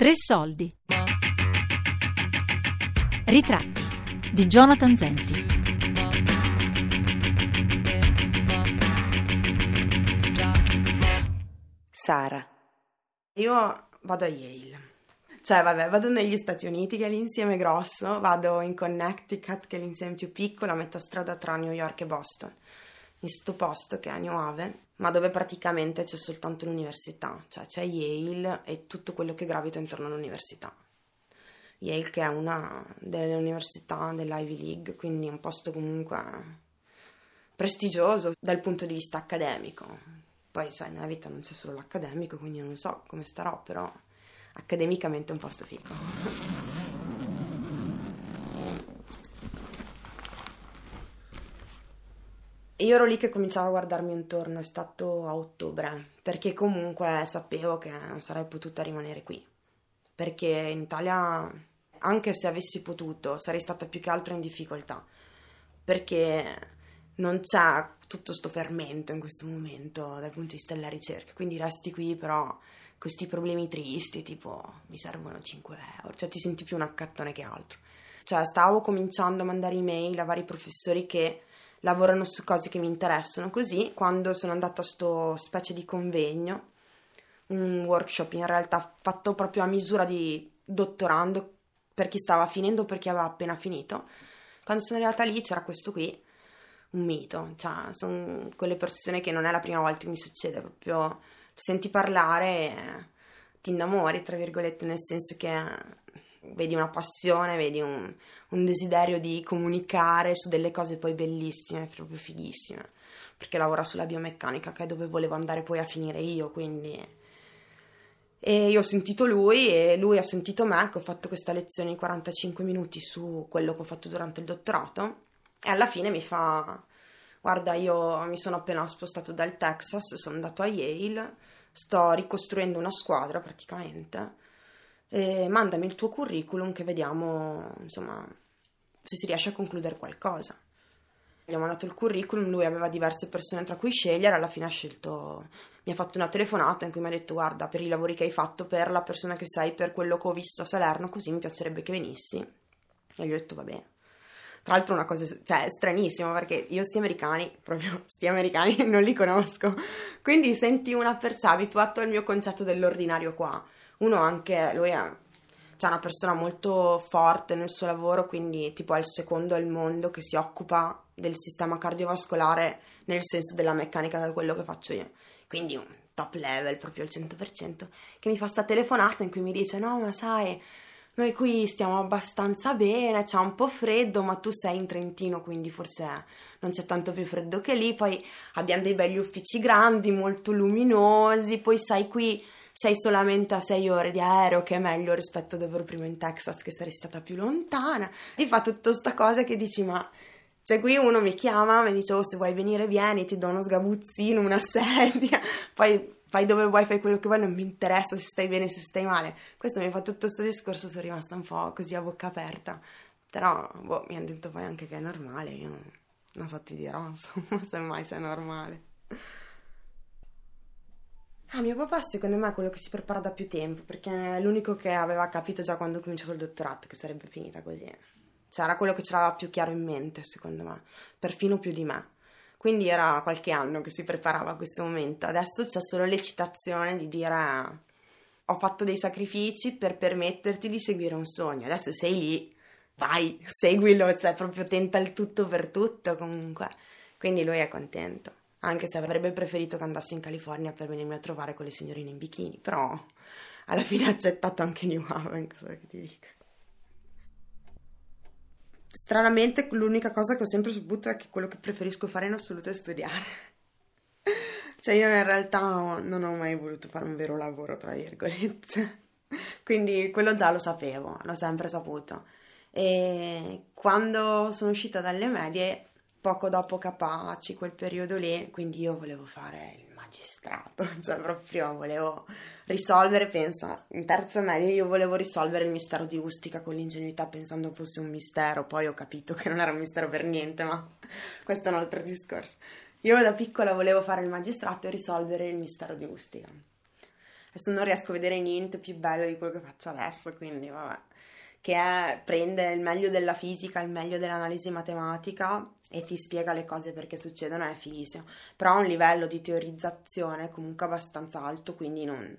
Tre soldi. Ritratti di Jonathan Zenti. Sara. Io vado a Yale. Cioè, vabbè, vado negli Stati Uniti, che è l'insieme grosso, vado in Connecticut, che è l'insieme più piccolo, a metà strada tra New York e Boston, in sto posto che è New Haven, ma dove praticamente c'è soltanto l'università, cioè c'è Yale e tutto quello che gravita intorno all'università. Yale che è una delle università dell'Ivy League, quindi un posto comunque prestigioso dal punto di vista accademico. Poi sai, nella vita non c'è solo l'accademico, quindi non so come starò, però accademicamente è un posto figo. Io ero lì che cominciavo a guardarmi intorno, è stato a ottobre, perché comunque sapevo che non sarei potuta rimanere qui. Perché in Italia, anche se avessi potuto, sarei stata più che altro in difficoltà. Perché non c'è tutto sto fermento in questo momento dal punto di vista della ricerca. Quindi resti qui, però questi problemi tristi, tipo mi servono 5 euro, cioè ti senti più un accattone che altro. Cioè stavo cominciando a mandare email a vari professori che lavorano su cose che mi interessano, così quando sono andata a sto specie di convegno, un workshop in realtà fatto proprio a misura di dottorando per chi stava finendo o per chi aveva appena finito, quando sono arrivata lì c'era questo qui, un mito, cioè sono quelle persone che non è la prima volta che mi succede, proprio senti parlare e ti innamori, tra virgolette, nel senso che vedi una passione, vedi un, un desiderio di comunicare su delle cose poi bellissime, proprio fighissime, perché lavora sulla biomeccanica, che è dove volevo andare poi a finire io, quindi... E io ho sentito lui e lui ha sentito me, che ho fatto questa lezione in 45 minuti su quello che ho fatto durante il dottorato, e alla fine mi fa guarda io mi sono appena spostato dal Texas, sono andato a Yale, sto ricostruendo una squadra praticamente, e mandami il tuo curriculum che vediamo insomma se si riesce a concludere qualcosa. Gli ho mandato il curriculum, lui aveva diverse persone tra cui scegliere, alla fine ha scelto, mi ha fatto una telefonata in cui mi ha detto guarda per i lavori che hai fatto, per la persona che sei, per quello che ho visto a Salerno, così mi piacerebbe che venissi. E gli ho detto va bene. Tra l'altro una cosa, cioè, è stranissimo perché io sti americani, proprio sti americani, non li conosco. Quindi senti una perciò abituato al mio concetto dell'ordinario qua. Uno anche, lui è cioè una persona molto forte nel suo lavoro, quindi tipo è il secondo al mondo che si occupa del sistema cardiovascolare nel senso della meccanica che è quello che faccio io. Quindi un top level proprio al 100%, che mi fa sta telefonata in cui mi dice no ma sai noi qui stiamo abbastanza bene, c'è un po' freddo, ma tu sei in Trentino, quindi forse non c'è tanto più freddo che lì. Poi abbiamo dei belli uffici grandi, molto luminosi. Poi sai qui sei solamente a 6 ore di aereo, che è meglio rispetto a dove ero prima in Texas, che sarei stata più lontana. Ti fa tutta questa cosa che dici, ma cioè qui uno mi chiama, mi dice, oh se vuoi venire vieni, ti do uno sgabuzzino, una sedia. Poi fai dove vuoi, fai quello che vuoi, non mi interessa se stai bene, se stai male. Questo mi fa tutto questo discorso, sono rimasta un po' così a bocca aperta. Però, boh, mi hanno detto poi anche che è normale, io non so ti dirò, insomma, semmai se è normale. Ah, mio papà secondo me è quello che si prepara da più tempo, perché è l'unico che aveva capito già quando ho cominciato il dottorato che sarebbe finita così. Cioè, era quello che ce l'aveva più chiaro in mente, secondo me, perfino più di me. Quindi era qualche anno che si preparava a questo momento. Adesso c'è solo l'eccitazione di dire ho fatto dei sacrifici per permetterti di seguire un sogno. Adesso sei lì, vai, seguilo, cioè proprio tenta il tutto per tutto comunque. Quindi lui è contento, anche se avrebbe preferito che andassi in California per venirmi a trovare con le signorine in bikini, però alla fine ha accettato anche New Haven, cosa che ti dico stranamente l'unica cosa che ho sempre saputo è che quello che preferisco fare in assoluto è studiare. Cioè io in realtà non ho mai voluto fare un vero lavoro, tra virgolette. Quindi quello già lo sapevo, l'ho sempre saputo. E quando sono uscita dalle medie, poco dopo Capaci, quel periodo lì, quindi io volevo fare il magistrato, cioè proprio volevo risolvere, pensa, in terza media io volevo risolvere il mistero di Ustica con l'ingenuità pensando fosse un mistero, poi ho capito che non era un mistero per niente, ma questo è un altro discorso. Io da piccola volevo fare il magistrato e risolvere il mistero di Ustica. adesso non riesco a vedere niente più bello di quello che faccio adesso, quindi vabbè, che è prende il meglio della fisica, il meglio dell'analisi matematica e ti spiega le cose perché succedono, è fighissimo, però ha un livello di teorizzazione comunque abbastanza alto, quindi non,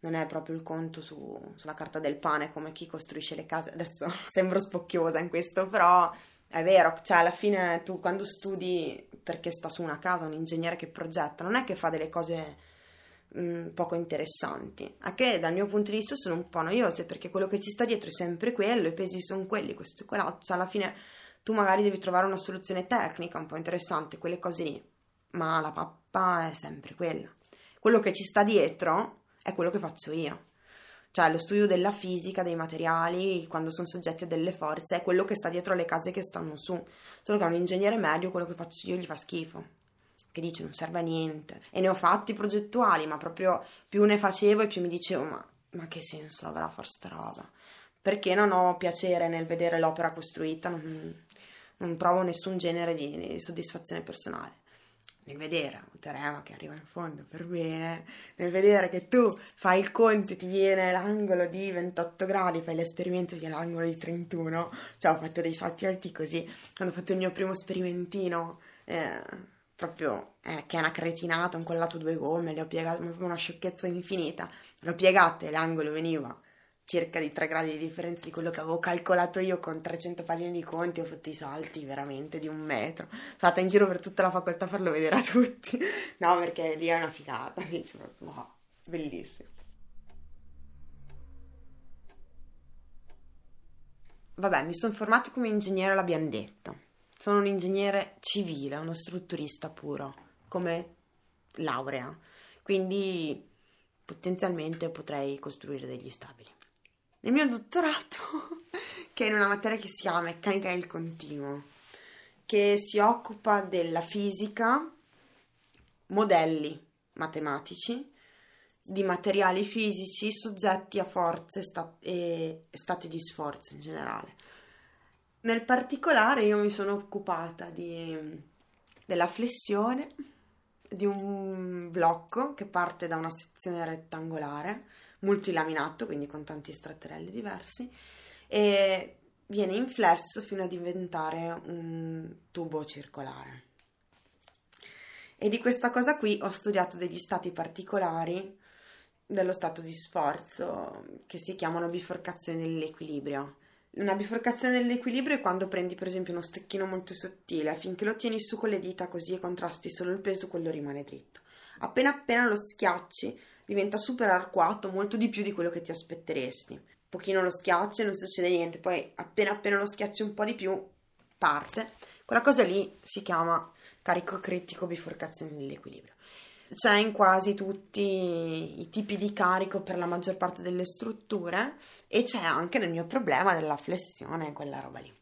non è proprio il conto su, sulla carta del pane come chi costruisce le case. Adesso sembro spocchiosa in questo, però è vero, cioè alla fine tu quando studi perché sta su una casa un ingegnere che progetta, non è che fa delle cose mh, mm, poco interessanti, a che dal mio punto di vista sono un po' noiose perché quello che ci sta dietro è sempre quello, i pesi sono quelli, questo e quell'altro, cioè alla fine tu magari devi trovare una soluzione tecnica un po' interessante, quelle cose lì, ma la pappa è sempre quella. Quello che ci sta dietro è quello che faccio io cioè lo studio della fisica, dei materiali, quando sono soggetti a delle forze, è quello che sta dietro le case che stanno su. Solo che a un ingegnere medio quello che faccio io gli fa schifo. Che dice non serve a niente. E ne ho fatti progettuali, ma proprio più ne facevo e più mi dicevo ma, ma che senso avrà fare sta roba? Perché non ho piacere nel vedere l'opera costruita, non, non provo nessun genere di, di soddisfazione personale nel vedere un teorema che arriva in fondo per bene, nel vedere che tu fai il conto e ti viene l'angolo di 28 gradi, fai l'esperimento di l'angolo di 31, cioè ho fatto dei salti alti così, quando ho fatto il mio primo sperimentino, eh, proprio eh, che è una cretinata, ho incollato due gomme, le ho piegate, una sciocchezza infinita, le ho piegate, l'angolo veniva circa di 3 gradi di differenza di quello che avevo calcolato io con 300 pagine di conti, ho fatto i salti veramente di un metro. Sono stata in giro per tutta la facoltà a farlo vedere a tutti. No, perché lì è una figata, dice proprio, wow, bellissimo. Vabbè, mi sono formato come ingegnere, l'abbiamo detto. Sono un ingegnere civile, uno strutturista puro, come laurea. Quindi potenzialmente potrei costruire degli stabili il mio dottorato, che è in una materia che si chiama meccanica del continuo, che si occupa della fisica, modelli matematici, di materiali fisici soggetti a forze stat- e stati di sforzo in generale. Nel particolare io mi sono occupata di, della flessione di un blocco che parte da una sezione rettangolare multilaminato, quindi con tanti stratterelli diversi, e viene inflesso fino a diventare un tubo circolare. E di questa cosa qui ho studiato degli stati particolari dello stato di sforzo che si chiamano biforcazioni dell'equilibrio. Una biforcazione dell'equilibrio è quando prendi per esempio uno stecchino molto sottile, finché lo tieni su con le dita così e contrasti solo il peso, quello rimane dritto. Appena appena lo schiacci, diventa super arcuato, molto di più di quello che ti aspetteresti. Un pochino lo schiacci e non succede niente, poi appena appena lo schiacci un po' di più, parte. Quella cosa lì si chiama carico critico biforcazione dell'equilibrio. C'è in quasi tutti i tipi di carico per la maggior parte delle strutture e c'è anche nel mio problema della flessione, quella roba lì.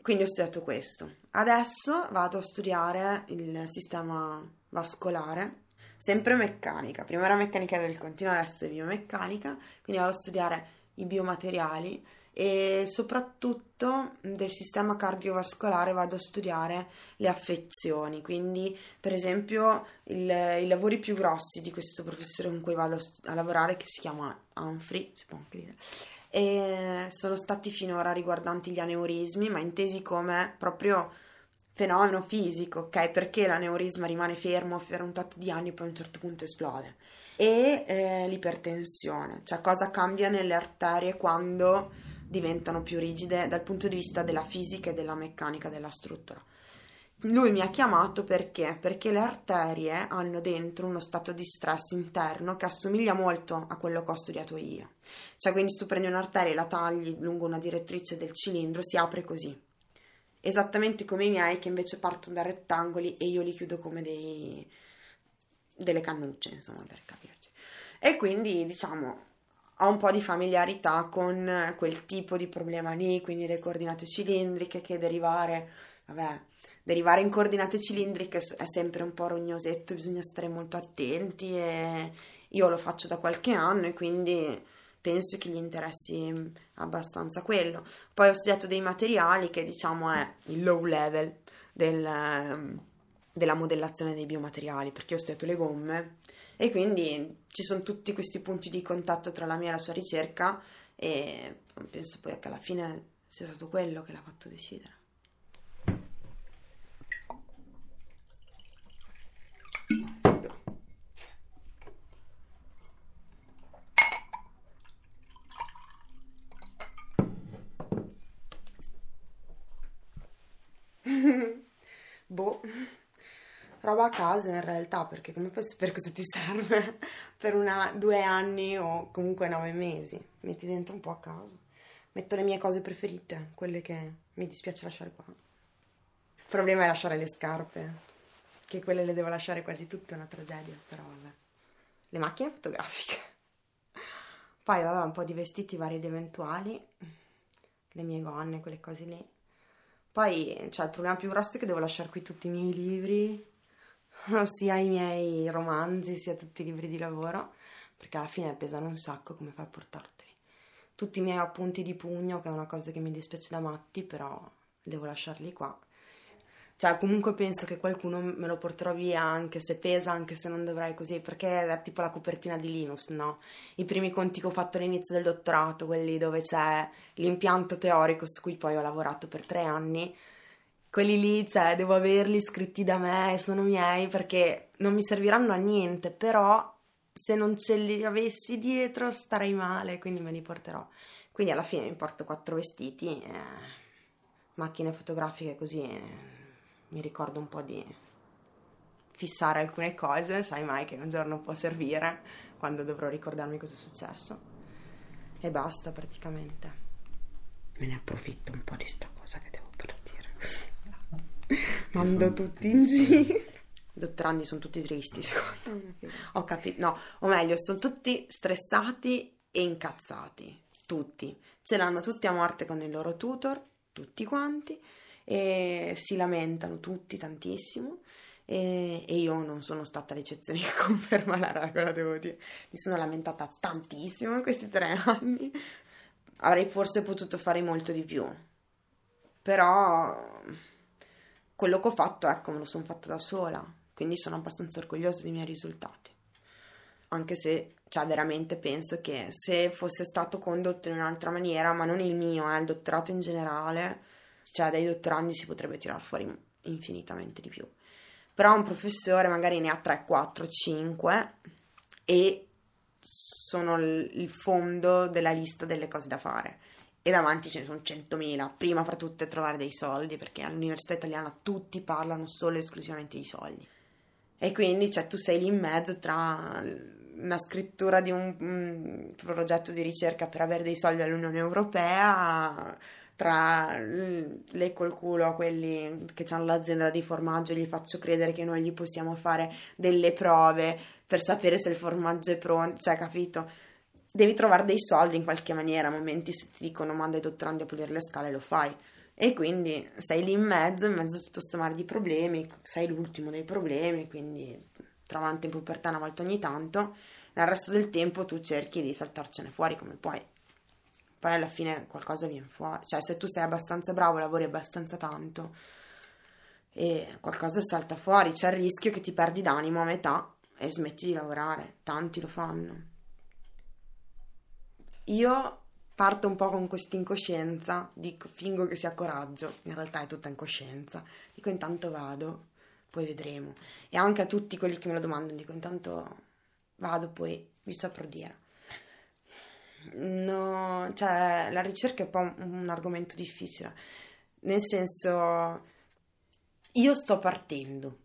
Quindi ho studiato questo. Adesso vado a studiare il sistema vascolare sempre meccanica. Prima era meccanica del continuo, adesso è biomeccanica, quindi vado a studiare i biomateriali e soprattutto del sistema cardiovascolare vado a studiare le affezioni, quindi per esempio il, i lavori più grossi di questo professore con cui vado a lavorare che si chiama Humphrey, si può anche dire, e sono stati finora riguardanti gli aneurismi, ma intesi come proprio fenomeno fisico, ok? Perché l'aneurisma rimane fermo per un tot di anni e poi a un certo punto esplode. E eh, l'ipertensione, cioè cosa cambia nelle arterie quando diventano più rigide dal punto di vista della fisica e della meccanica della struttura. Lui mi ha chiamato perché? Perché le arterie hanno dentro uno stato di stress interno che assomiglia molto a quello che ho studiato io. Cioè, quindi se tu prendi un'arteria e la tagli lungo una direttrice del cilindro, si apre così esattamente come i miei che invece partono da rettangoli e io li chiudo come dei, delle cannucce, insomma, per capirci. E quindi, diciamo, ho un po' di familiarità con quel tipo di problema lì, quindi le coordinate cilindriche che derivare, vabbè, derivare in coordinate cilindriche è sempre un po' rognosetto, bisogna stare molto attenti e io lo faccio da qualche anno e quindi penso che gli interessi abbastanza quello. Poi ho studiato dei materiali che diciamo è il low level del, ehm, della modellazione dei biomateriali, perché ho studiato le gomme e quindi ci sono tutti questi punti di contatto tra la mia e la sua ricerca e penso poi che alla fine sia stato quello che l'ha fatto decidere. boh, roba a caso in realtà, perché come a sapere cosa ti serve per una, due anni o comunque nove mesi? Metti dentro un po' a caso. Metto le mie cose preferite, quelle che mi dispiace lasciare qua. Il problema è lasciare le scarpe, che quelle le devo lasciare quasi tutte, è una tragedia, però vabbè. Le macchine fotografiche. Poi vabbè, un po' di vestiti vari ed eventuali, le mie gonne, quelle cose lì. Poi cioè, il problema più grosso è che devo lasciare qui tutti i miei libri, sia i miei romanzi, sia tutti i libri di lavoro, perché alla fine pesano un sacco, come fai a portarteli? Tutti i miei appunti di pugno, che è una cosa che mi dispiace da matti, però devo lasciarli qua cioè, comunque penso che qualcuno me lo porterò via anche se pesa, anche se non dovrei così, perché è tipo la copertina di Linus, no? I primi conti che ho fatto all'inizio del dottorato, quelli dove c'è l'impianto teorico su cui poi ho lavorato per tre anni, quelli lì, cioè, devo averli scritti da me, sono miei, perché non mi serviranno a niente, però se non ce li avessi dietro starei male, quindi me li porterò. Quindi alla fine mi porto quattro vestiti, eh, macchine fotografiche così... Eh mi ricordo un po' di fissare alcune cose, sai mai che un giorno può servire quando dovrò ricordarmi cosa è successo. E basta praticamente. Me ne approfitto un po' di devo Mando tutti in giro. Dottorandi sono tutti tristi, secondo me. Ho capito, no, o meglio, sono tutti stressati e incazzati. Tutti. Ce l'hanno tutti a morte con il loro tutor, tutti quanti e si lamentano tutti tantissimo e, e io non sono stata l'eccezione che conferma la regola, devo dire. Mi sono lamentata tantissimo in questi tre anni. Avrei forse potuto fare molto di più, però quello che ho fatto, ecco, me lo sono fatto da sola, quindi sono abbastanza orgogliosa dei miei risultati. Anche se, cioè, veramente penso che se fosse stato condotto in un'altra maniera, ma non il mio, eh, il dottorato in generale, cioè dai dottorandi si potrebbe tirare fuori infinitamente di più. Però un professore magari ne ha 3, 4, 5 e sono il fondo della lista delle cose da fare. E davanti ce ne sono 100.000. Prima fra tutte trovare dei soldi, perché all'università italiana tutti parlano solo e esclusivamente di soldi. E quindi cioè, tu sei lì in mezzo tra una scrittura di un, un progetto di ricerca per avere dei soldi dall'Unione Europea tra lei col culo a quelli che hanno l'azienda di formaggio gli faccio credere che noi gli possiamo fare delle prove per sapere se il formaggio è pronto, cioè capito? Devi trovare dei soldi in qualche maniera, a momenti se ti dicono manda i dottorandi a pulire le scale lo fai e quindi sei lì in mezzo, in mezzo a tutto questo mare di problemi, sei l'ultimo dei problemi, quindi trovante in pubertà una volta ogni tanto, nel resto del tempo tu cerchi di saltarcene fuori come puoi poi alla fine qualcosa viene fuori. Cioè, se tu sei abbastanza bravo, lavori abbastanza tanto e qualcosa salta fuori, c'è il rischio che ti perdi d'animo a metà e smetti di lavorare. Tanti lo fanno. Io parto un po' con questa incoscienza, dico, fingo che sia coraggio, in realtà è tutta incoscienza. Dico intanto vado, poi vedremo. E anche a tutti quelli che me lo domandano, dico intanto vado, poi vi saprò dire. No, cioè la ricerca è un po' un, un argomento difficile, nel senso io sto partendo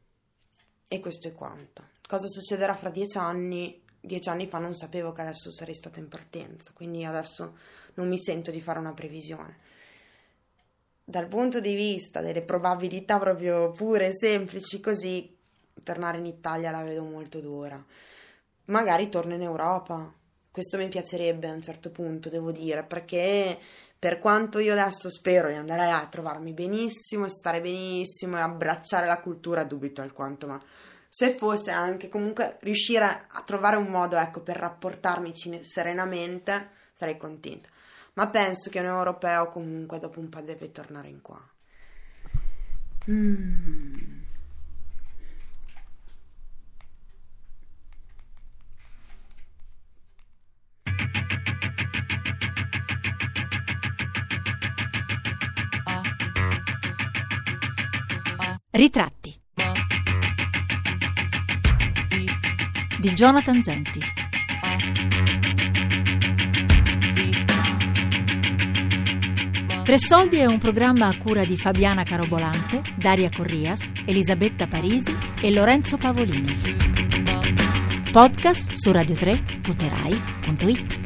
e questo è quanto. Cosa succederà fra dieci anni? Dieci anni fa non sapevo che adesso sarei stata in partenza, quindi adesso non mi sento di fare una previsione. Dal punto di vista delle probabilità proprio pure, semplici, così, tornare in Italia la vedo molto dura. Magari torno in Europa, questo mi piacerebbe a un certo punto, devo dire, perché per quanto io adesso spero di andare a trovarmi benissimo, e stare benissimo e abbracciare la cultura, dubito alquanto, ma se fosse anche comunque riuscire a trovare un modo ecco, per rapportarmi serenamente, sarei contenta. Ma penso che un europeo comunque dopo un po' deve tornare in qua. Mm. Ritratti di Jonathan Zenti. Tre soldi è un programma a cura di Fabiana Carobolante, Daria Corrias, Elisabetta Parisi e Lorenzo Pavolini. Podcast su radio3.rai.it.